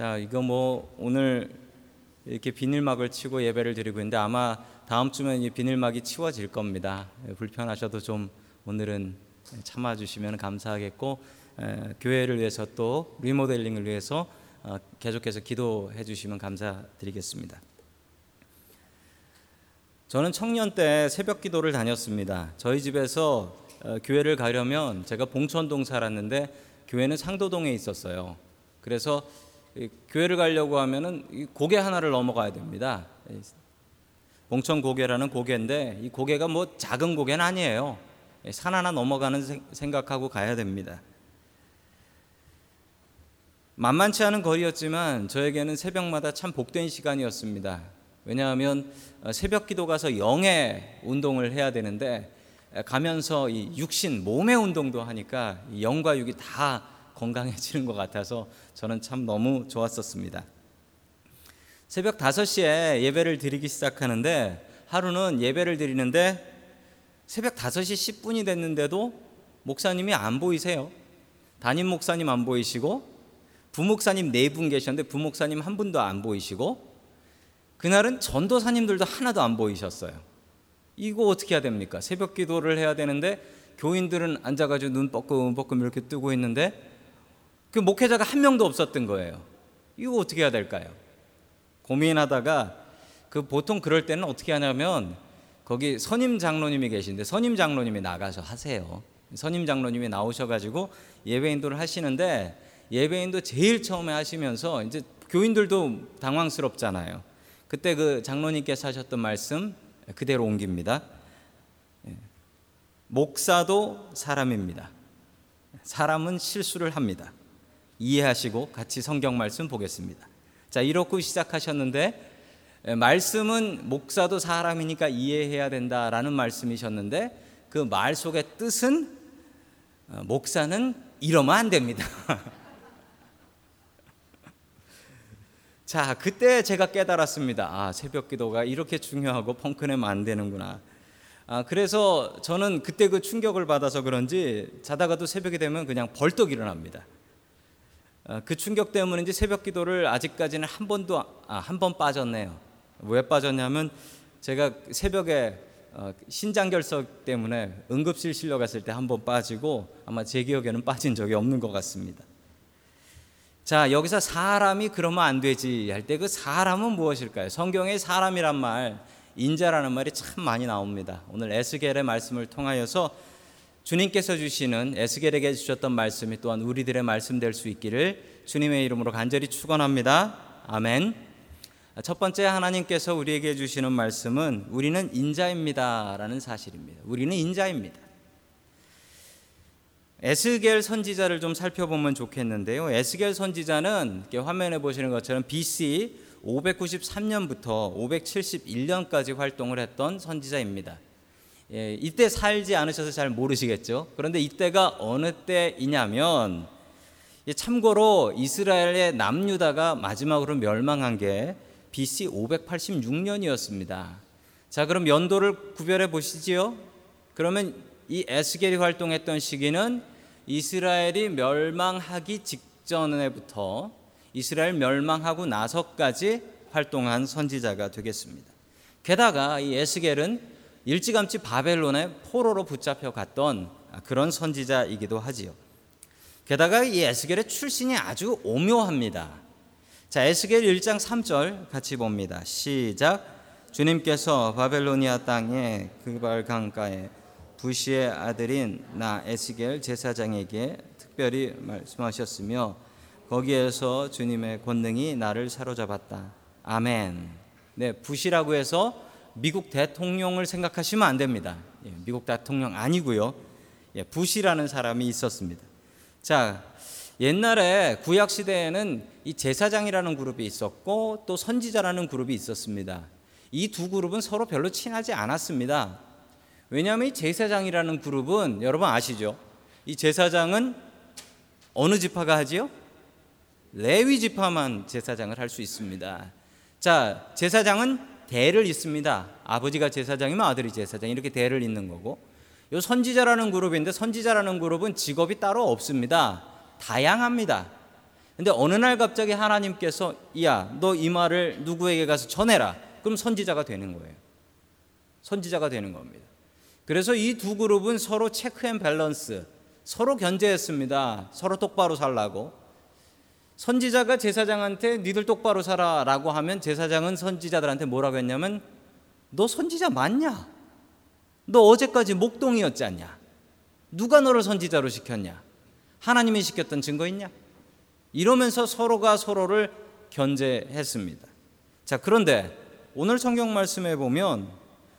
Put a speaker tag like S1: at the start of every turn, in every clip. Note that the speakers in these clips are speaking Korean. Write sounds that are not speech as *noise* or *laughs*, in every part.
S1: 자, 이거 뭐 오늘 이렇게 비닐막을 치고 예배를 드리고 있는데 아마 다음 주면 이 비닐막이 치워질 겁니다. 예, 불편하셔도 좀 오늘은 참아 주시면 감사하겠고 에, 교회를 위해서 또 리모델링을 위해서 어, 계속해서 기도해 주시면 감사드리겠습니다. 저는 청년 때 새벽 기도를 다녔습니다. 저희 집에서 어, 교회를 가려면 제가 봉천동 살았는데 교회는 상도동에 있었어요. 그래서 교회를 가려고 하면은 고개 하나를 넘어가야 됩니다. 봉천 고개라는 고개인데 이 고개가 뭐 작은 고개는 아니에요. 산 하나 넘어가는 생각하고 가야 됩니다. 만만치 않은 거리였지만 저에게는 새벽마다 참 복된 시간이었습니다. 왜냐하면 어, 새벽 기도 가서 영의 운동을 해야 되는데 가면서 이 육신 몸의 운동도 하니까 영과 육이 다 건강해지는 것 같아서 저는 참 너무 좋았었습니다. 새벽 5시에 예배를 드리기 시작하는데 하루는 예배를 드리는데 새벽 5시 10분이 됐는데도 목사님이 안 보이세요. 담임 목사님 안 보이시고 부목사님 네 분 계셨는데 부목사님 한 분도 안 보이시고 그날은 전도사님들도 하나도 안 보이셨어요. 이거 어떻게 해야 됩니까? 새벽 기도를 해야 되는데 교인들은 앉아가지고 눈 뻐끔뻐끔 이렇게 뜨고 있는데 그 목회자가 한 명도 없었던 거예요. 이거 어떻게 해야 될까요? 고민하다가 그 보통 그럴 때는 어떻게 하냐면 거기 선임 장로님이 계신데 선임 장로님이 나가서 하세요. 선임 장로님이 나오셔가지고 예배인도를 하시는데 예배인도 제일 처음에 하시면서 이제 교인들도 당황스럽잖아요. 그때 그 장로님께서 하셨던 말씀 그대로 옮깁니다. 예. 목사도 사람입니다. 사람은 실수를 합니다. 이해하시고 같이 성경 말씀 보겠습니다. 자, 이렇게 시작하셨는데 말씀은 목사도 사람이니까 이해해야 된다라는 말씀이셨는데 그 말 속의 뜻은 어, 목사는 이러면 안 됩니다. *laughs* 자, 그때 제가 깨달았습니다. 아, 새벽 기도가 이렇게 중요하고 펑크내면 안 되는구나. 아, 그래서 저는 그때 그 충격을 받아서 그런지 자다가도 새벽이 되면 그냥 벌떡 일어납니다. 어, 그 충격 때문인지 새벽 기도를 아직까지는 한 번도 아, 한번 빠졌네요. 왜 빠졌냐면 제가 새벽에 어, 신장결석 때문에 응급실 실려갔을 때 한 번 빠지고 아마 제 기억에는 빠진 적이 없는 것 같습니다. 자 여기서 사람이 그러면 안 되지 할 때 그 사람은 무엇일까요? 성경에 사람이란 말 인자라는 말이 참 많이 나옵니다. 오늘 에스겔의 말씀을 통하여서 주님께서 주시는 에스겔에게 주셨던 말씀이 또한 우리들의 말씀 될 수 있기를 주님의 이름으로 간절히 축원합니다. 아멘. 첫 번째 하나님께서 우리에게 주시는 말씀은 우리는 인자입니다라는 사실입니다. 우리는 인자입니다. 에스겔 선지자를 좀 살펴보면 좋겠는데요. 에스겔 선지자는 화면에 보시는 것처럼 BC 593년부터 571년까지 활동을 했던 선지자입니다. 예, 이때 살지 않으셔서 잘 모르시겠죠. 그런데 이때가 어느 때이냐면 참고로 이스라엘의 남유다가 마지막으로 멸망한 게 BC 586년이었습니다. 자, 그럼 연도를 구별해 보시지요. 그러면 이 에스겔이 활동했던 시기는 이스라엘이 멸망하기 직전에부터 이스라엘 멸망하고 나서까지 활동한 선지자가 되겠습니다. 게다가 이 에스겔은 일찌감치 바벨론의 포로로 붙잡혀 갔던 그런 선지자이기도 하지요. 게다가 이 에스겔의 출신이 아주 오묘합니다. 자, 에스겔 1장 3절 같이 봅니다. 시작. 주님께서 바벨로니아 땅의 그발 강가에 부시의 아들인 나 에스겔 제사장에게 특별히 말씀하셨으며 거기에서 주님의 권능이 나를 사로잡았다. 아멘. 네, 부시라고 해서 미국 대통령을 생각하시면 안 됩니다. 예, 미국 대통령 아니고요. 예, 부시라는 사람이 있었습니다. 자, 옛날에 구약 시대에는 이 제사장이라는 그룹이 있었고 또 선지자라는 그룹이 있었습니다. 이 두 그룹은 서로 별로 친하지 않았습니다. 왜냐하면 이 제사장이라는 그룹은 여러분 아시죠? 이 제사장은 어느 지파가 하지요? 레위 지파만 제사장을 할 수 있습니다. 자, 제사장은 대를 잇습니다. 아버지가 제사장이면 아들이 제사장 이렇게 대를 잇는 거고 요 선지자라는 그룹인데 선지자라는 그룹은 직업이 따로 없습니다. 다양합니다. 근데 어느 날 갑자기 하나님께서 야, 너 이 말을 누구에게 가서 전해라. 그럼 선지자가 되는 거예요. 선지자가 되는 겁니다. 그래서 이 두 그룹은 서로 check and balance, 서로 견제했습니다. 서로 똑바로 살라고. 선지자가 제사장한테 니들 똑바로 살아라고 하면 제사장은 선지자들한테 뭐라고 했냐면 너 선지자 맞냐? 너 어제까지 목동이었지 않냐? 누가 너를 선지자로 시켰냐? 하나님이 시켰던 증거 있냐? 이러면서 서로가 서로를 견제했습니다. 자, 그런데 오늘 성경 말씀에 보면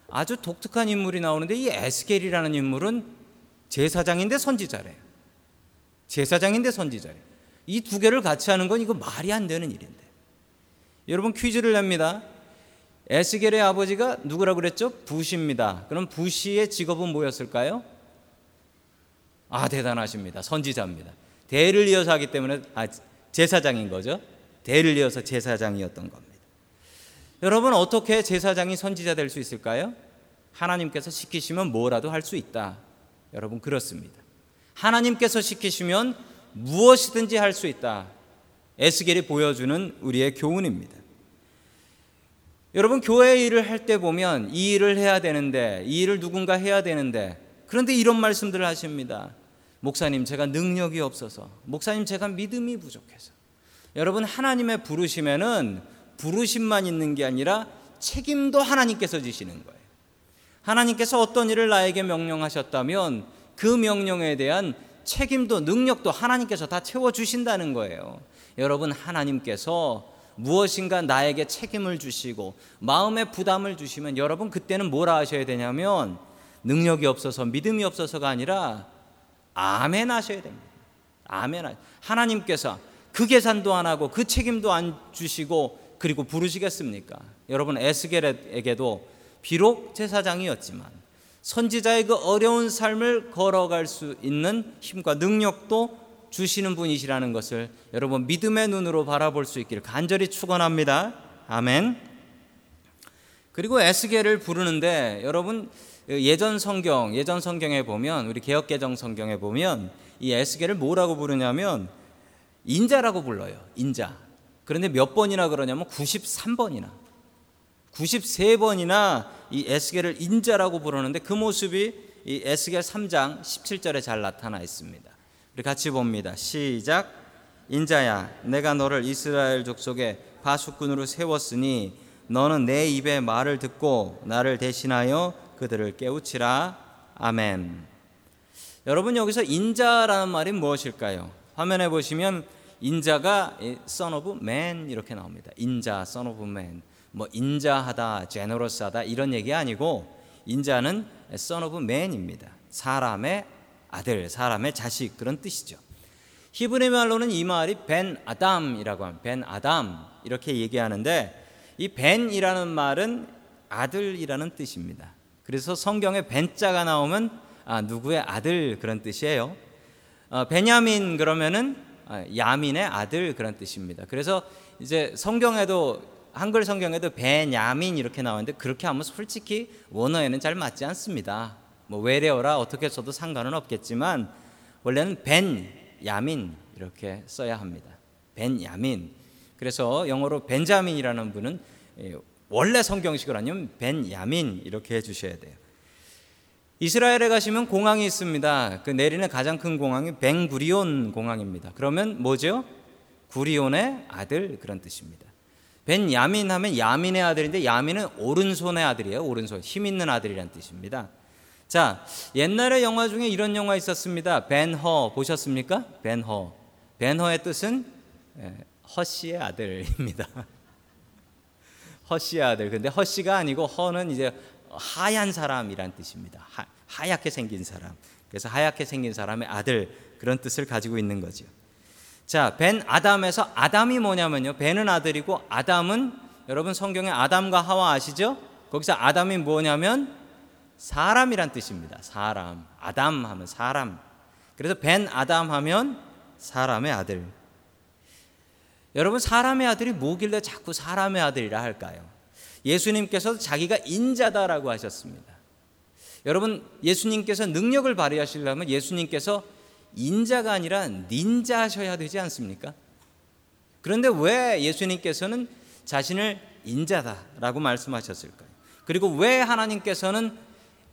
S1: 아주 독특한 인물이 나오는데 이 에스겔이라는 인물은 제사장인데 선지자래요. 제사장인데 선지자래요. 이 두 개를 같이 하는 건 이거 말이 안 되는 일인데. 여러분 퀴즈를 냅니다. 에스겔의 아버지가 누구라고 그랬죠? 부시입니다. 그럼 부시의 직업은 뭐였을까요? 아, 대단하십니다. 선지자입니다. 대를 이어서 하기 때문에 아, 제사장인 거죠. 대를 이어서 제사장이었던 겁니다. 여러분 어떻게 제사장이 선지자 될 수 있을까요? 하나님께서 시키시면 뭐라도 할 수 있다. 여러분 그렇습니다. 하나님께서 시키시면 무엇이든지 할 수 있다. 에스겔이 보여주는 우리의 교훈입니다. 여러분 교회 일을 할 때 보면 이 일을 해야 되는데 이 일을 누군가 해야 되는데 그런데 이런 말씀들을 하십니다. 목사님 제가 능력이 없어서 목사님 제가 믿음이 부족해서 여러분 하나님의 부르심에는 부르심만 있는 게 아니라 책임도 하나님께서 지시는 거예요. 하나님께서 어떤 일을 나에게 명령하셨다면 그 명령에 대한 책임도 능력도 하나님께서 다 채워 주신다는 거예요. 여러분 하나님께서 무엇인가 나에게 책임을 주시고 마음의 부담을 주시면 여러분 그때는 뭐라 하셔야 되냐면 능력이 없어서 믿음이 없어서가 아니라 아멘 하셔야 됩니다. 아멘. 하나님께서 그 계산도 안 하고 그 책임도 안 주시고 그리고 부르시겠습니까? 여러분 에스겔에게도 비록 제사장이었지만 선지자의 그 어려운 삶을 걸어갈 수 있는 힘과 능력도 주시는 분이시라는 것을 여러분 믿음의 눈으로 바라볼 수 있기를 간절히 축원합니다. 아멘. 그리고 에스겔을 부르는데 여러분 예전 성경, 예전 성경에 보면 우리 개역 개정 성경에 보면 이 에스겔을 뭐라고 부르냐면 인자라고 불러요. 인자. 그런데 몇 번이나 그러냐면 93번이나 93번이나 이 에스겔을 인자라고 부르는데 그 모습이 이 에스겔 3장 17절에 잘 나타나 있습니다. 우리 같이 봅니다. 시작. 인자야, 내가 너를 이스라엘 족속의 바수꾼으로 세웠으니 너는 내 입의 말을 듣고 나를 대신하여 그들을 깨우치라. 아멘. 여러분 여기서 인자라는 말이 무엇일까요? 화면에 보시면 인자가 son of man 이렇게 나옵니다. 인자, son of man. 뭐 인자하다, 제너러스하다 이런 얘기 아니고 인자는 son of man입니다. 사람의 아들, 사람의 자식 그런 뜻이죠. 히브리 말로는 이 말이 벤 아담이라고 합니다. 벤 아담 이렇게 얘기하는데 이 벤이라는 말은 아들이라는 뜻입니다. 그래서 성경에 벤자가 나오면 아, 누구의 아들 그런 뜻이에요. 어, 베냐민 그러면은 아, 야민의 아들 그런 뜻입니다. 그래서 이제 성경에도 한글 성경에도 베냐민 이렇게 나오는데 그렇게 하면 솔직히 원어에는 잘 맞지 않습니다. 뭐 외래어라 어떻게 써도 상관은 없겠지만 원래는 벤 야민 이렇게 써야 합니다. 벤야민. 그래서 영어로 벤자민이라는 분은 예, 원래 성경식으로 아니면 벤야민 이렇게 해 주셔야 돼요. 이스라엘에 가시면 공항이 있습니다. 그 내리는 가장 큰 공항이 벤구리온 공항입니다. 그러면 뭐죠? 구리온의 아들 그런 뜻입니다. 벤야민 하면 야민의 아들인데 야민은 오른손의 아들이에요. 오른손 힘 있는 아들이란 뜻입니다. 자, 옛날에 영화 중에 이런 영화 있었습니다. 벤허 보셨습니까? 벤허. 벤허의 뜻은 예, 허씨의 아들입니다. *laughs* 허씨의 아들. 근데 허씨가 아니고 허는 이제 하얀 사람이란 뜻입니다. 하, 하얗게 생긴 사람. 그래서 하얗게 생긴 사람의 아들 그런 뜻을 가지고 있는 거죠. 자, 벤 아담에서 아담이 뭐냐면요. 벤은 아들이고 아담은 여러분 성경에 아담과 하와 아시죠? 거기서 아담이 뭐냐면 사람이란 뜻입니다. 사람. 아담 하면 사람. 그래서 벤 아담 하면 사람의 아들. 여러분 사람의 아들이 뭐길래 자꾸 사람의 아들이라 할까요? 예수님께서 자기가 인자다라고 하셨습니다. 여러분 예수님께서 능력을 발휘하시려면 예수님께서 인자가 아니라 닌자 하셔야 되지 않습니까? 그런데 왜 예수님께서는 자신을 인자다라고 말씀하셨을까요? 그리고 왜 하나님께서는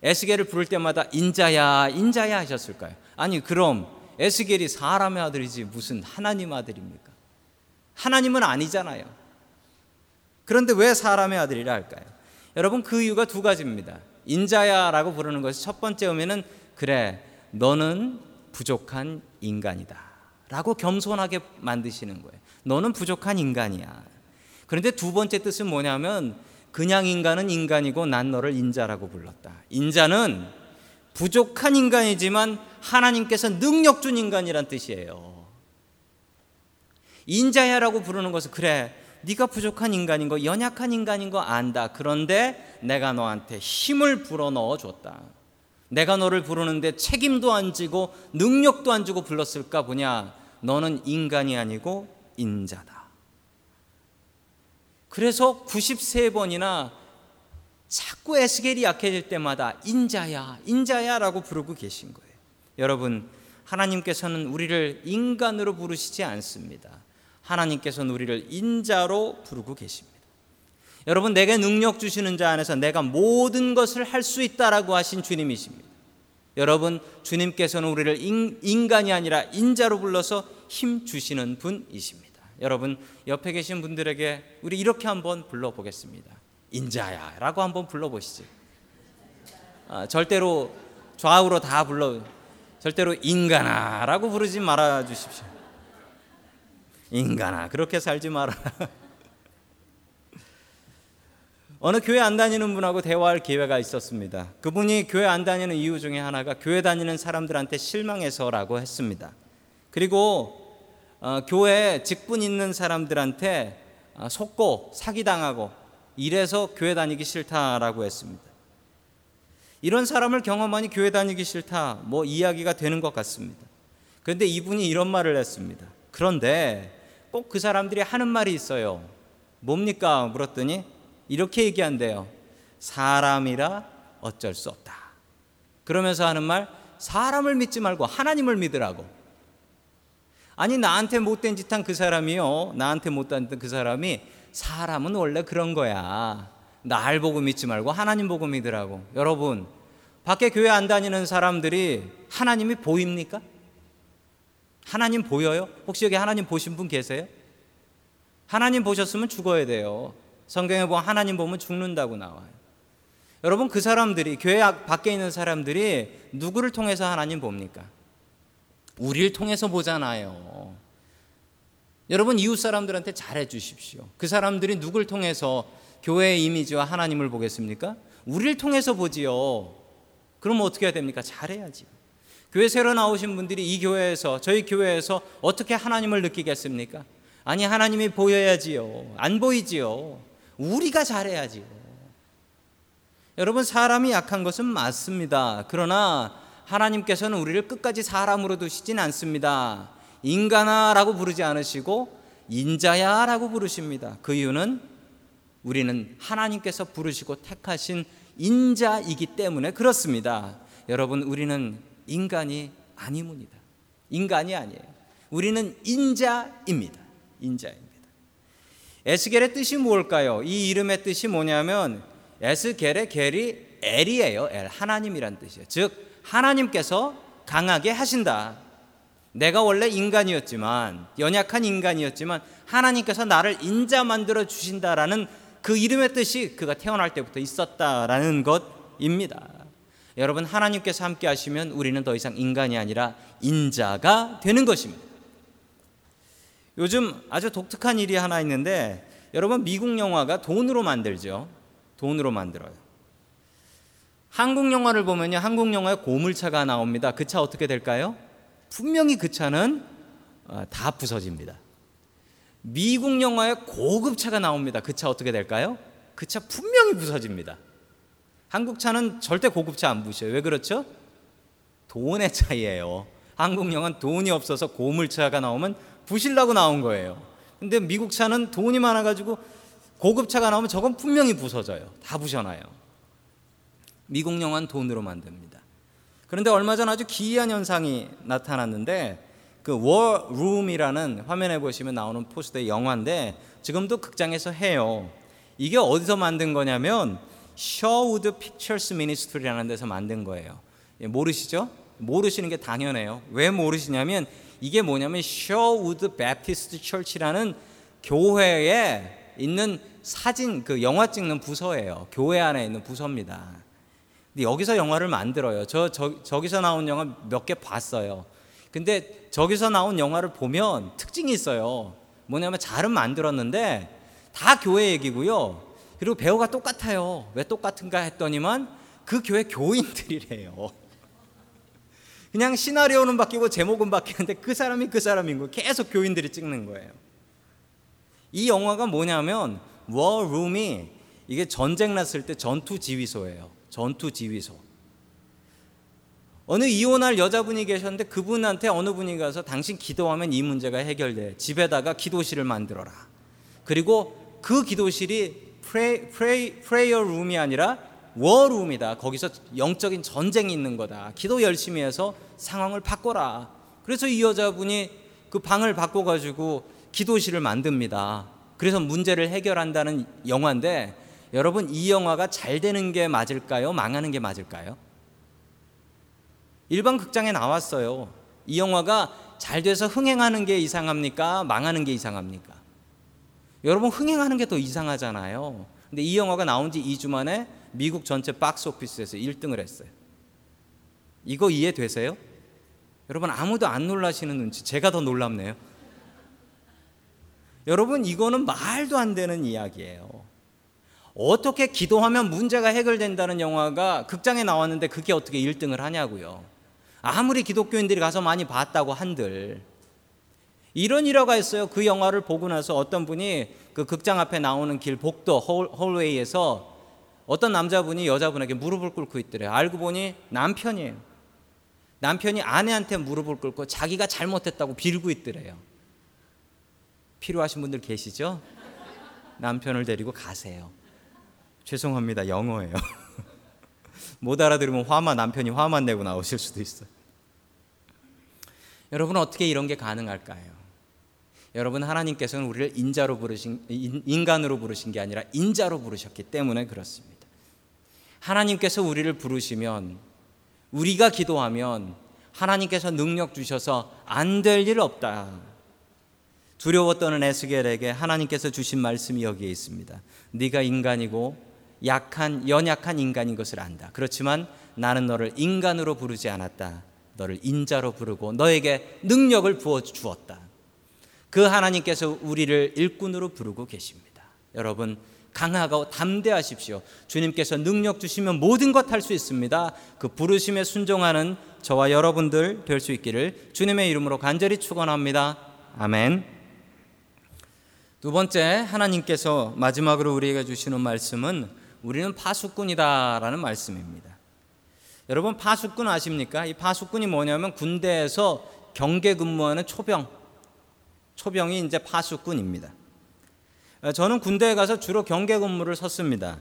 S1: 에스겔을 부를 때마다 인자야, 인자야 하셨을까요? 아니, 그럼 에스겔이 사람의 아들이지 무슨 하나님 아들입니까? 하나님은 아니잖아요. 그런데 왜 사람의 아들이라 할까요? 여러분 그 이유가 두 가지입니다. 인자야라고 부르는 것이 첫 번째 의미는 그래 너는 부족한 인간이다. 라고 겸손하게 만드시는 거예요. 너는 부족한 인간이야. 그런데 두 번째 뜻은 뭐냐면 그냥 인간은 인간이고 난 너를 인자라고 불렀다. 인자는 부족한 인간이지만 하나님께서 능력 준 인간이란 뜻이에요. 인자야라고 부르는 것은 그래 네가 부족한 인간인 거 연약한 인간인 거 안다. 그런데 내가 너한테 힘을 불어넣어 줬다. 내가 너를 부르는데 책임도 안 지고 능력도 안 주고 불렀을까 보냐. 너는 인간이 아니고 인자다. 그래서 93번이나 자꾸 에스겔이 약해질 때마다 인자야, 인자야라고 부르고 계신 거예요. 여러분, 하나님께서는 우리를 인간으로 부르시지 않습니다. 하나님께서는 우리를 인자로 부르고 계십니다. 여러분, 내게 능력 주시는 자 안에서 내가 모든 것을 할 수 있다라고 하신 주님이십니다. 여러분, 주님께서는 우리를 인 간이 아니라 인자로 불러서 힘 주시는 분이십니다. 여러분, 옆에 계신 분들에게 우리 이렇게 한번 불러보겠습니다. 인자야 라고 한번 불러보시죠. 아, 절대로 좌우로 다 불러, 절대로 인간아 라고 부르지 말아 주십시오. 인간아, 그렇게 살지 마라. 어느 교회 안 다니는 분하고 대화할 기회가 있었습니다. 그분이 교회 안 다니는 이유 중에 하나가 교회 다니는 사람들한테 실망해서라고 했습니다. 그리고 어, 교회 직분 있는 사람들한테 어, 속고 사기당하고 이래서 교회 다니기 싫다라고 했습니다. 이런 사람을 경험하니 교회 다니기 싫다 뭐 이야기가 되는 것 같습니다. 그런데 이분이 이런 말을 했습니다. 그런데 꼭 그 사람들이 하는 말이 있어요. 뭡니까? 물었더니 이렇게 얘기한대요. 사람이라 어쩔 수 없다. 그러면서 하는 말, 사람을 믿지 말고 하나님을 믿으라고. 아니 나한테 못된 짓 한 그 사람이요. 나한테 못된 그 사람이 사람은 원래 그런 거야. 날 보고 믿지 말고 하나님 보고 믿으라고. 여러분, 밖에 교회 안 다니는 사람들이 하나님이 보입니까? 하나님 보여요? 혹시 여기 하나님 보신 분 계세요? 하나님 보셨으면 죽어야 돼요. 성경에 보면 하나님 보면 죽는다고 나와요. 여러분 그 사람들이 교회 밖에 있는 사람들이 누구를 통해서 하나님 봅니까? 우리를 통해서 보잖아요. 여러분 이웃 사람들한테 잘해 주십시오. 그 사람들이 누굴 통해서 교회의 이미지와 하나님을 보겠습니까? 우리를 통해서 보지요. 그럼 어떻게 해야 됩니까? 잘해야지. 교회 새로 나오신 분들이 이 교회에서 저희 교회에서 어떻게 하나님을 느끼겠습니까? 아니 하나님이 보여야지요. 안 보이지요. 우리가 잘해야지요. 여러분 사람이 약한 것은 맞습니다. 그러나 하나님께서는 우리를 끝까지 사람으로 두시진 않습니다. 인간아라고 부르지 않으시고 인자야라고 부르십니다. 그 이유는 우리는 하나님께서 부르시고 택하신 인자이기 때문에 그렇습니다. 여러분 우리는 인간이 아니문이다. 인간이 아니에요. 우리는 인자입니다. 인자입니다. 에스겔의 뜻이 뭘까요? 이 이름의 뜻이 뭐냐면 에스겔의 겔이 엘이에요. 엘 하나님이란 뜻이에요. 즉 하나님께서 강하게 하신다. 내가 원래 인간이었지만 연약한 인간이었지만 하나님께서 나를 인자 만들어 주신다라는 그 이름의 뜻이 그가 태어날 때부터 있었다라는 것입니다. 여러분 하나님께서 함께 하시면 우리는 더 이상 인간이 아니라 인자가 되는 것입니다. 요즘 아주 독특한 일이 하나 있는데 여러분 미국 영화가 돈으로 만들죠. 돈으로 만들어요. 한국 영화를 보면요. 한국 영화에 고물차가 나옵니다. 그 차 어떻게 될까요? 분명히 그 차는 어, 다 부서집니다. 미국 영화에 고급차가 나옵니다. 그 차 어떻게 될까요? 그 차 분명히 부서집니다. 한국 차는 절대 고급차 안 부셔요. 왜 그렇죠? 돈의 차이예요. 한국 영화는 돈이 없어서 고물차가 나오면 부실라고 나온 거예요. 근데 미국 차는 돈이 많아가지고 고급차가 나오면 저건 분명히 부서져요. 다 부셔놔요. 미국 영화는 돈으로 만듭니다. 그런데 얼마 전 아주 기이한 현상이 나타났는데 그 Room이라는 화면에 보시면 나오는 포스터의 영화인데 지금도 극장에서 해요. 이게 어디서 만든 거냐면 Sherwood Pictures Ministry라는 데서 만든 거예요. 예, 모르시죠? 모르시는 게 당연해요. 왜 모르시냐면 이게 뭐냐면 Sherwood Baptist Church라는 교회에 있는 사진 그 영화 찍는 부서예요. 교회 안에 있는 부서입니다. 근데 여기서 영화를 만들어요. 저, 저 저기서 나온 영화 몇 개 봤어요. 근데 저기서 나온 영화를 보면 특징이 있어요. 뭐냐면 잘은 만들었는데 다 교회 얘기고요. 그리고 배우가 똑같아요. 왜 똑같은가 했더니만 그 교회 교인들이래요. 그냥 시나리오는 바뀌고 제목은 바뀌는데 그 사람이 그 사람인 거예요. 계속 교인들이 찍는 거예요. 이 영화가 뭐냐면 워룸이 이게 전쟁 났을 때 전투 지휘소예요. 전투 지휘소. 어느 이혼할 여자분이 계셨는데 그분한테 어느 분이 가서 당신 기도하면 이 문제가 해결돼. 집에다가 기도실을 만들어라. 그리고 그 기도실이 프레이, 프레이, 프레이어 룸이 아니라 워룸이다. 거기서 영적인 전쟁이 있는 거다. 기도 열심히 해서 상황을 바꿔라. 그래서 이 여자분이 그 방을 바꿔 가지고 기도실을 만듭니다. 그래서 문제를 해결한다는 영화인데 여러분 이 영화가 잘 되는 게 맞을까요? 망하는 게 맞을까요? 일반 극장에 나왔어요. 이 영화가 잘 돼서 흥행하는 게 이상합니까? 망하는 게 이상합니까? 여러분 흥행하는 게 더 이상하잖아요. 근데 이 영화가 나온 지 2주 만에 미국 전체 박스 오피스에서 1등을 했어요. 이거 이해되세요? 여러분 아무도 안 놀라시는 눈치 제가 더 놀랍네요. 여러분 이거는 말도 안 되는 이야기예요. 어떻게 기도하면 문제가 해결된다는 영화가 극장에 나왔는데 그게 어떻게 1등을 하냐고요. 아무리 기독교인들이 가서 많이 봤다고 한들 이런 일화가 있어요. 그 영화를 보고 나서 어떤 분이 그 극장 앞에 나오는 길 복도 홀, 홀웨이에서 어떤 남자분이 여자분에게 무릎을 꿇고 있더래요. 알고 보니 남편이에요. 남편이 아내한테 무릎을 꿇고 자기가 잘못했다고 빌고 있더래요. 필요하신 분들 계시죠? 남편을 데리고 가세요. 죄송합니다. 영어예요. *laughs* 못 알아들으면 화만 남편이 화만 내고 나오실 수도 있어요. 여러분 어떻게 이런 게 가능할까요? 여러분 하나님께서는 우리를 인자로 부르신 인간으로 부르신 게 아니라 인자로 부르셨기 때문에 그렇습니다. 하나님께서 우리를 부르시면 우리가 기도하면 하나님께서 능력 주셔서 안 될 일 없다. 떠는 에스겔에게 하나님께서 주신 말씀이 여기에 있습니다. 네가 인간이고 약한 연약한 인간인 것을 안다. 그렇지만 나는 너를 인간으로 부르지 않았다. 너를 인자로 부르고 너에게 능력을 부어 주었다. 그 하나님께서 우리를 일꾼으로 부르고 계십니다. 여러분 강하고 담대하십시오. 주님께서 능력 주시면 모든 것 할 수 있습니다. 그 부르심에 순종하는 저와 여러분들 될 수 있기를 주님의 이름으로 간절히 축원합니다. 아멘. 두 번째 하나님께서 마지막으로 우리에게 주시는 말씀은 우리는 파수꾼이다라는 말씀입니다. 여러분 파수꾼 아십니까? 이 파수꾼이 뭐냐면 군대에서 경계 근무하는 초병, 초병이 이제 파수꾼입니다. 저는 군대에 가서 주로 경계 근무를 섰습니다.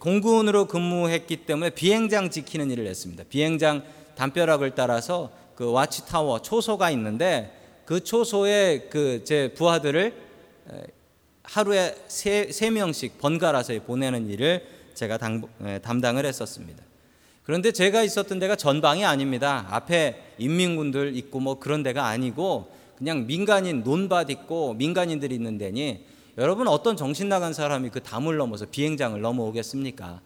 S1: 공군으로 근무했기 때문에 비행장 지키는 일을 했습니다. 비행장 담벼락을 따라서 그 watch tower 초소가 있는데 그 초소에 그 제 부하들을 하루에 세, 세 명씩 번갈아서 보내는 일을 제가 당, 담당을 했었습니다. 그런데 제가 있었던 데가 전방이 아닙니다. 앞에 인민군들 있고 뭐 그런 데가 아니고 그냥 민간인 논밭 있고 민간인들이 있는 데니 여러분 어떤 정신 나간 사람이 그 담을 넘어서 비행장을 넘어오겠습니까?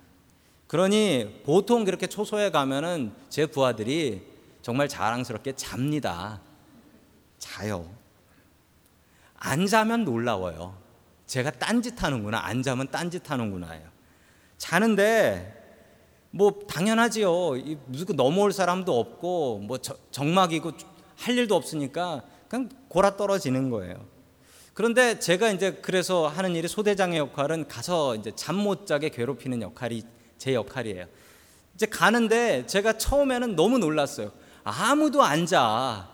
S1: 그러니 보통 그렇게 초소에 가면은 제 부하들이 정말 자랑스럽게 잡니다. 자요. 안 자면 놀라워요. 제가 딴짓 하는구나. 안 자면 딴짓 하는구나요. 자는데 뭐 당연하지요. 무슨 넘어올 사람도 없고 뭐 정막이고 할 일도 없으니까 그냥 골아 떨어지는 거예요. 그런데 제가 이제 그래서 하는 일이 소대장의 역할은 가서 이제 잠 못 자게 괴롭히는 역할이 제 역할이에요. 이제 가는데 제가 처음에는 너무 놀랐어요. 아무도 안 자.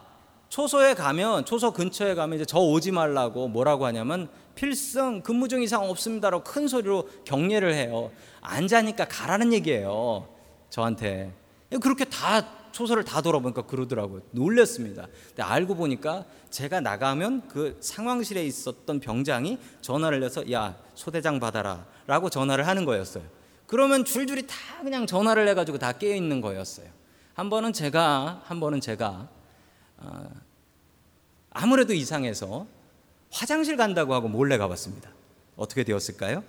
S1: 초소에 가면 초소 근처에 가면 이제 저 오지 말라고 뭐라고 하냐면 필승 근무 중 이상 없습니다라고 큰 소리로 격려를 해요. 안 자니까 가라는 얘기예요. 저한테 그렇게 다 초소를 다 돌아보니까 그러더라고요. 놀랐습니다. 근데 알고 보니까 제가 나가면 그 상황실에 있었던 병장이 전화를 해서 야 소대장 받아라 라고 전화를 하는 거였어요. 그러면 줄줄이 다 그냥 전화를 해가지고 다 깨어 있는 거였어요. 한 번은 제가 한 번은 제가 어, 아무래도 이상해서 화장실 간다고 하고 몰래 가봤습니다. 어떻게 되었을까요?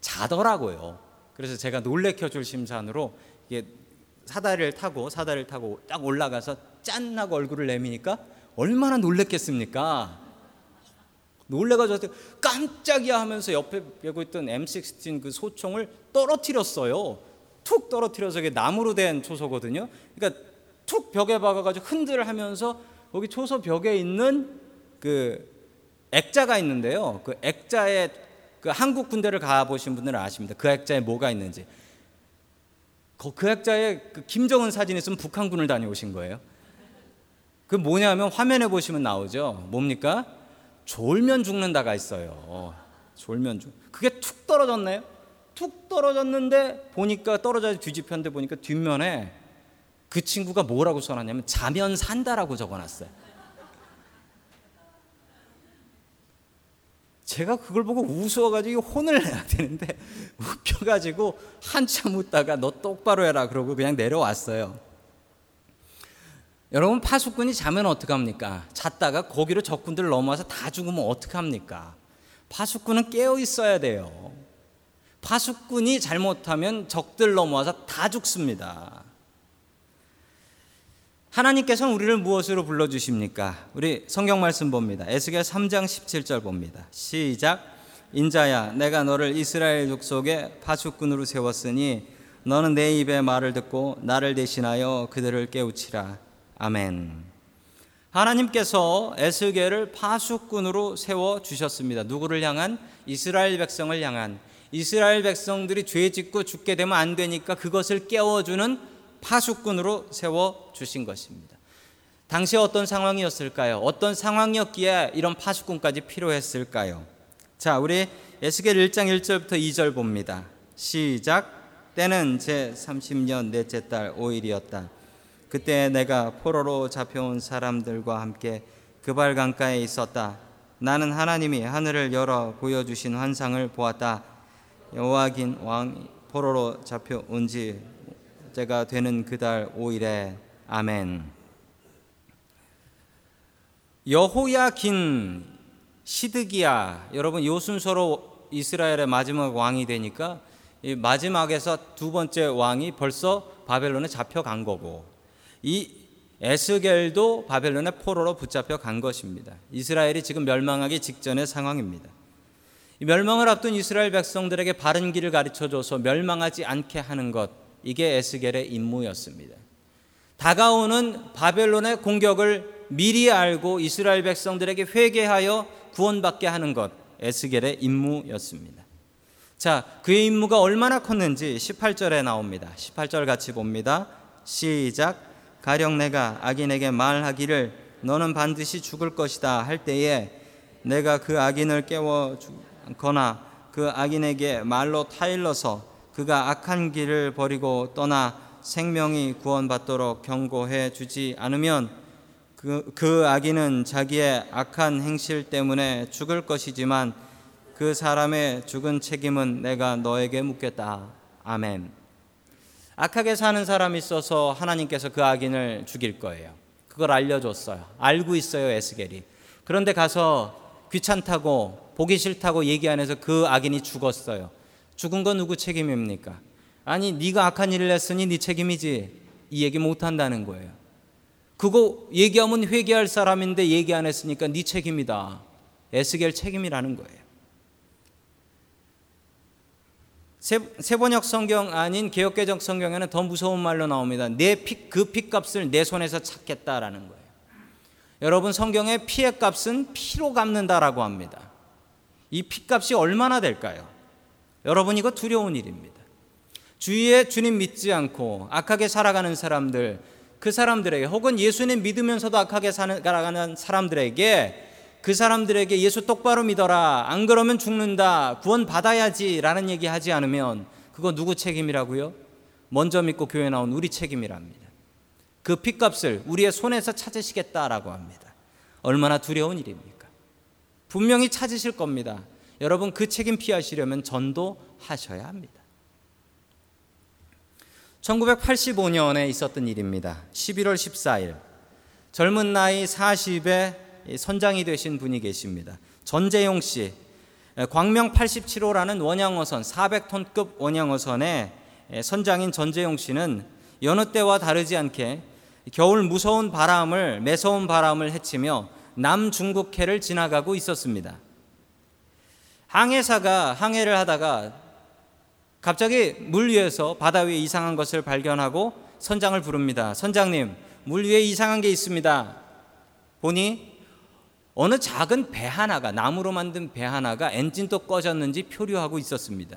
S1: 자더라고요. 그래서 제가 놀래켜줄 심산으로 이게 사다리를 타고 사다리를 타고 딱 올라가서 짠 하고 얼굴을 내미니까 얼마나 놀랬겠습니까? 놀래가지고 깜짝이야 하면서 옆에 배고 있던 M16 그 소총을 떨어뜨렸어요. 툭 떨어뜨려서 이게 나무로 된 초소거든요. 그러니까 툭 벽에 박아가지고 흔들 하면서 거기 초소 벽에 있는 그 액자가 있는데요. 그 액자에 그 한국 군대를 가보신 분들은 아십니다. 그 액자에 뭐가 있는지. 그 액자에 그 김정은 사진이 있으면 북한군을 다녀오신 거예요. 그 뭐냐면 화면에 보시면 나오죠. 뭡니까? 졸면 죽는다가 있어요. 졸면 죽. 그게 툭 떨어졌나요? 툭 떨어졌는데 보니까 떨어져 뒤집혔는데 보니까 뒷면에 그 친구가 뭐라고 써놨냐면 자면 산다라고 적어놨어요. 제가 그걸 보고 우스워가지고 혼을 내야 되는데 *laughs* 웃겨가지고 한참 웃다가 너 똑바로 해라 그러고 그냥 내려왔어요. 여러분 파수꾼이 자면 어떡합니까? 잤다가 거기로 적군들 넘어와서 다 죽으면 어떡합니까? 파수꾼은 깨어 있어야 돼요. 파수꾼이 잘못하면 적들 넘어와서 다 죽습니다. 하나님께서는 우리를 무엇으로 불러 주십니까? 우리 성경 말씀 봅니다. 에스겔 3장 17절 봅니다. 시작. 인자야 내가 너를 이스라엘 족속의 파수꾼으로 세웠으니 너는 내 입의 말을 듣고 나를 대신하여 그들을 깨우치라. 아멘. 하나님께서 에스겔을 파수꾼으로 세워 주셨습니다. 누구를 향한 이스라엘 백성을 향한 이스라엘 백성들이 죄 짓고 죽게 되면 안 되니까 그것을 깨워주는 파수꾼으로 세워 주신 것입니다. 당시 어떤 상황이었을까요? 어떤 상황이었기에 이런 파수꾼까지 필요했을까요? 자, 우리 에스겔 1장 1절부터 2절 봅니다. 시작. 때는 제 30년 넷째 달 5일이었다. 그때 내가 포로로 잡혀온 사람들과 함께 그발 강가에 있었다. 나는 하나님이 하늘을 열어 보여주신 환상을 보았다. 여호와긴 왕 포로로 잡혀온 지 제가 되는 그달 5일에 아멘. 여호야긴 시드기야 여러분 요 순서로 이스라엘의 마지막 왕이 되니까 마지막에서 두 번째 왕이 벌써 바벨론에 잡혀간 거고 이 에스겔도 바벨론의 포로로 붙잡혀 간 것입니다. 이스라엘이 지금 멸망하기 직전의 상황입니다. 멸망을 앞둔 이스라엘 백성들에게 바른 길을 가르쳐 줘서 멸망하지 않게 하는 것 이게 에스겔의 임무였습니다. 다가오는 바벨론의 공격을 미리 알고 이스라엘 백성들에게 회개하여 구원받게 하는 것 에스겔의 임무였습니다. 자, 그의 임무가 얼마나 컸는지 18절에 나옵니다. 18절 같이 봅니다. 시작. 가령 내가 악인에게 말하기를 너는 반드시 죽을 것이다 할 때에 내가 그 악인을 깨워 주거나 그 악인에게 말로 타일러서 그가 악한 길을 버리고 떠나 생명이 구원받도록 경고해 주지 않으면 그, 그 악인은 자기의 악한 행실 때문에 죽을 것이지만 그 사람의 죽은 책임은 내가 너에게 묻겠다. 아멘. 악하게 사는 사람이 있어서 하나님께서 그 악인을 죽일 거예요. 그걸 알려줬어요. 알고 있어요, 에스겔이. 그런데 가서 귀찮다고 보기 싫다고 얘기 안 해서 그 악인이 죽었어요. 죽은 건 누구 책임입니까? 아니 네가 악한 일을 했으니 네 책임이지. 이 얘기 못 한다는 거예요. 그거 얘기하면 회개할 사람인데 얘기 안 했으니까 네 책임이다. 에스겔 책임이라는 거예요. 세, 번역 성경 아닌 개혁개정 성경에는 더 무서운 말로 나옵니다. 내 피, 그 피값을 내 손에서 찾겠다라는 거예요. 여러분 성경의 피의 값은 피로 갚는다라고 합니다. 이 피값이 얼마나 될까요? 여러분 이거 두려운 일입니다. 주위에 주님 믿지 않고 악하게 살아가는 사람들, 그 사람들에게 혹은 예수님 믿으면서도 악하게 살아가는 사람들에게 그 사람들에게 예수 똑바로 믿어라. 안 그러면 죽는다. 구원 받아야지. 라는 얘기 하지 않으면 그거 누구 책임이라고요? 먼저 믿고 교회 나온 우리 책임이랍니다. 그 핏값을 우리의 손에서 찾으시겠다라고 합니다. 얼마나 두려운 일입니까? 분명히 찾으실 겁니다. 여러분 그 책임 피하시려면 전도하셔야 합니다. 1985년에 있었던 일입니다. 11월 14일. 젊은 나이 40에 선장이 되신 분이 계십니다. 전재용 씨. 광명 87호라는 원양어선 400톤급 원양어선의 선장인 전재용 씨는 여느 때와 다르지 않게 겨울 무서운 바람을 매서운 바람을 헤치며 남중국해를 지나가고 있었습니다. 항해사가 항해를 하다가 갑자기 물 위에서 바다 위에 이상한 것을 발견하고 선장을 부릅니다. 선장님, 물 위에 이상한 게 있습니다. 보니 어느 작은 배 하나가 나무로 만든 배 하나가 엔진도 꺼졌는지 표류하고 있었습니다.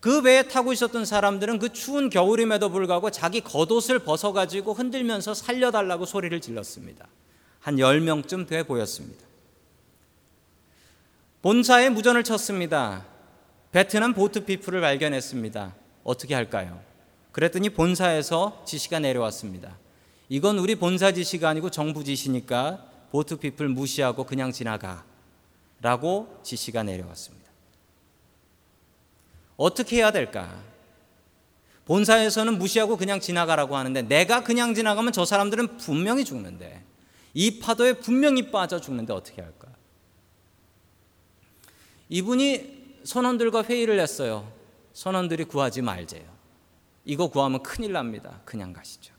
S1: 그 배에 타고 있었던 사람들은 그 추운 겨울임에도 불구하고 자기 겉옷을 벗어 가지고 흔들면서 살려달라고 소리를 질렀습니다. 한 10명쯤 돼 보였습니다. 본사에 무전을 쳤습니다. 베트남 보트 피플을 발견했습니다. 어떻게 할까요? 그랬더니 본사에서 지시가 내려왔습니다. 이건 우리 본사 지시가 아니고 정부 지시니까 보트 피플 무시하고 그냥 지나가. 라고 지시가 내려왔습니다. 어떻게 해야 될까? 본사에서는 무시하고 그냥 지나가라고 하는데 내가 그냥 지나가면 저 사람들은 분명히 죽는데 이 파도에 분명히 빠져 죽는데 어떻게 할까? 이분이 선원들과 회의를 했어요. 선원들이 구하지 말재요. 이거 구하면 큰일 납니다. 그냥 가시죠.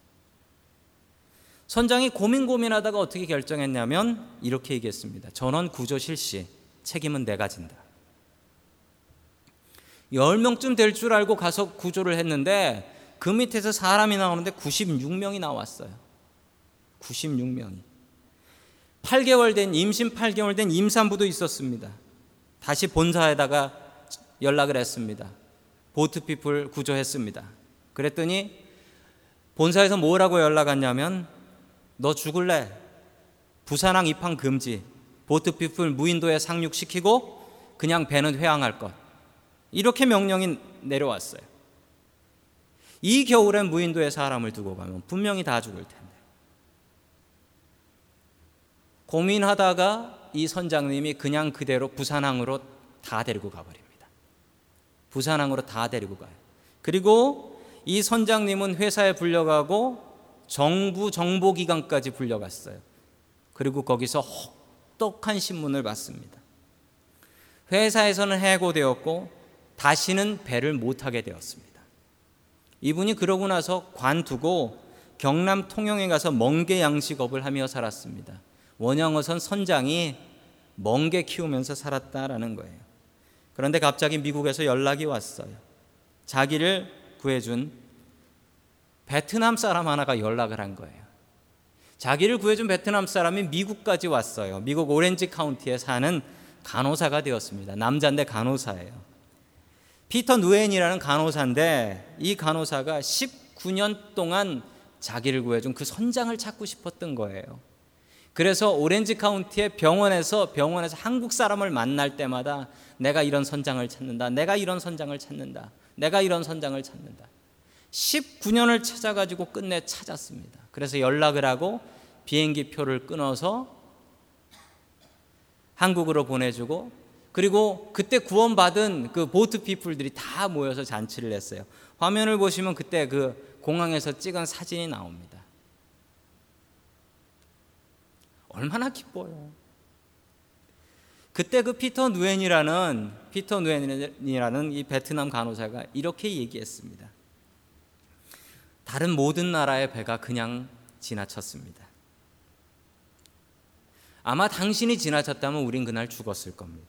S1: 선장이 고민 고민하다가 어떻게 결정했냐면 이렇게 얘기했습니다. 전원 구조 실시 책임은 내가 진다. 10명쯤 될 줄 알고 가서 구조를 했는데 그 밑에서 사람이 나오는데 96명이 나왔어요. 96명이. 8개월 된 임신 8개월 된 임산부도 있었습니다. 다시 본사에다가 연락을 했습니다. 보트피플 구조했습니다. 그랬더니 본사에서 뭐라고 연락 왔냐면 너 죽을래? 부산항 입항 금지. 보트피플 무인도에 상륙시키고 그냥 배는 회항할 것. 이렇게 명령이 내려왔어요. 이 겨울엔 무인도에 사람을 두고 가면 분명히 다 죽을 텐데. 고민하다가 이 선장님이 그냥 그대로 부산항으로 다 데리고 가버립니다. 부산항으로 다 데리고 가요. 그리고 이 선장님은 회사에 불려가고 정부 정보기관까지 불려갔어요. 그리고 거기서 혹독한 신문을 받습니다. 회사에서는 해고되었고 다시는 배를 못 타게 되었습니다. 이분이 그러고 나서 관두고 경남 통영에 가서 멍게 양식업을 하며 살았습니다. 원양어선 선장이 멍게 키우면서 살았다라는 거예요. 그런데 갑자기 미국에서 연락이 왔어요. 자기를 구해준 베트남 사람 하나가 연락을 한 거예요. 자기를 구해준 베트남 사람이 미국까지 왔어요. 미국 오렌지 카운티에 사는 간호사가 되었습니다. 남자인데 간호사예요. 피터 누엔이라는 간호사인데 이 간호사가 19년 동안 자기를 구해준 그 선장을 찾고 싶었던 거예요. 그래서 오렌지 카운티의 병원에서 병원에서 한국 사람을 만날 때마다 내가 이런 선장을 찾는다. 내가 이런 선장을 찾는다. 내가 이런 선장을 찾는다. 19년을 찾아가지고 끝내 찾았습니다. 그래서 연락을 하고 비행기 표를 끊어서 한국으로 보내주고 그리고 그때 구원받은 그 보트 피플들이 다 모여서 잔치를 했어요. 화면을 보시면 그때 그 공항에서 찍은 사진이 나옵니다. 얼마나 기뻐요. 그때 그 피터 누엔이라는 피터 누엔이라는 이 베트남 간호사가 이렇게 얘기했습니다. 다른 모든 나라의 배가 그냥 지나쳤습니다. 아마 당신이 지나쳤다면 우린 그날 죽었을 겁니다.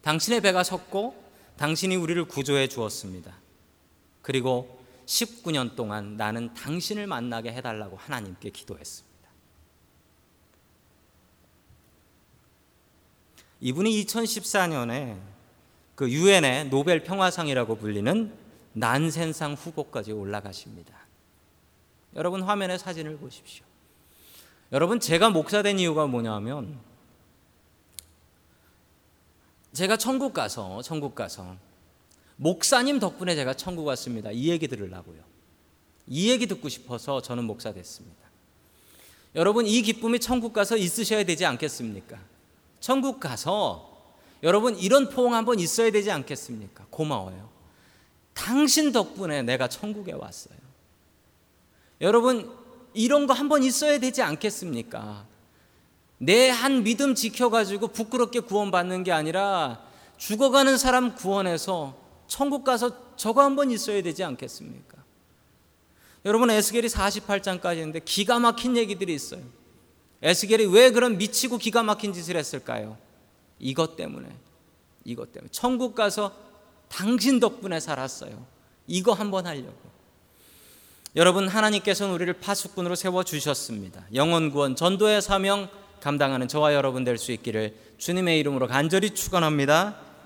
S1: 당신의 배가 섰고 당신이 우리를 구조해 주었습니다. 그리고 19년 동안 나는 당신을 만나게 해달라고 하나님께 기도했습니다. 이분이 2014년에 그 유엔의 노벨 평화상이라고 불리는 난센상 후보까지 올라가십니다. 여러분 화면에 사진을 보십시오. 여러분 제가 목사된 이유가 뭐냐면 제가 천국 가서 천국 가서 목사님 덕분에 제가 천국 왔습니다. 이 얘기 들으려고요. 이 얘기 듣고 싶어서 저는 목사 됐습니다. 여러분 이 기쁨이 천국 가서 있으셔야 되지 않겠습니까? 천국 가서 여러분 이런 포옹 한번 있어야 되지 않겠습니까? 고마워요. 당신 덕분에 내가 천국에 왔어요. 여러분 이런 거 한번 있어야 되지 않겠습니까? 내 한 믿음 지켜가지고 부끄럽게 구원받는 게 아니라 죽어가는 사람 구원해서 천국 가서 저거 한번 있어야 되지 않겠습니까? 여러분 에스겔이 48장까지 있는데 기가 막힌 얘기들이 있어요. 에스겔이 왜 그런 미치고 기가 막힌 짓을 했을까요? 이것 때문에. 이것 때문에. 천국 가서 당신 덕분에 살았어요. 이거 한번 하려고. 여러분 하나님께서는 우리를 파수꾼으로 세워 주셨습니다. 영원 구원 전도의 사명 감당하는 저와 여러분 될 수 있기를 주님의 이름으로 간절히 축원합니다.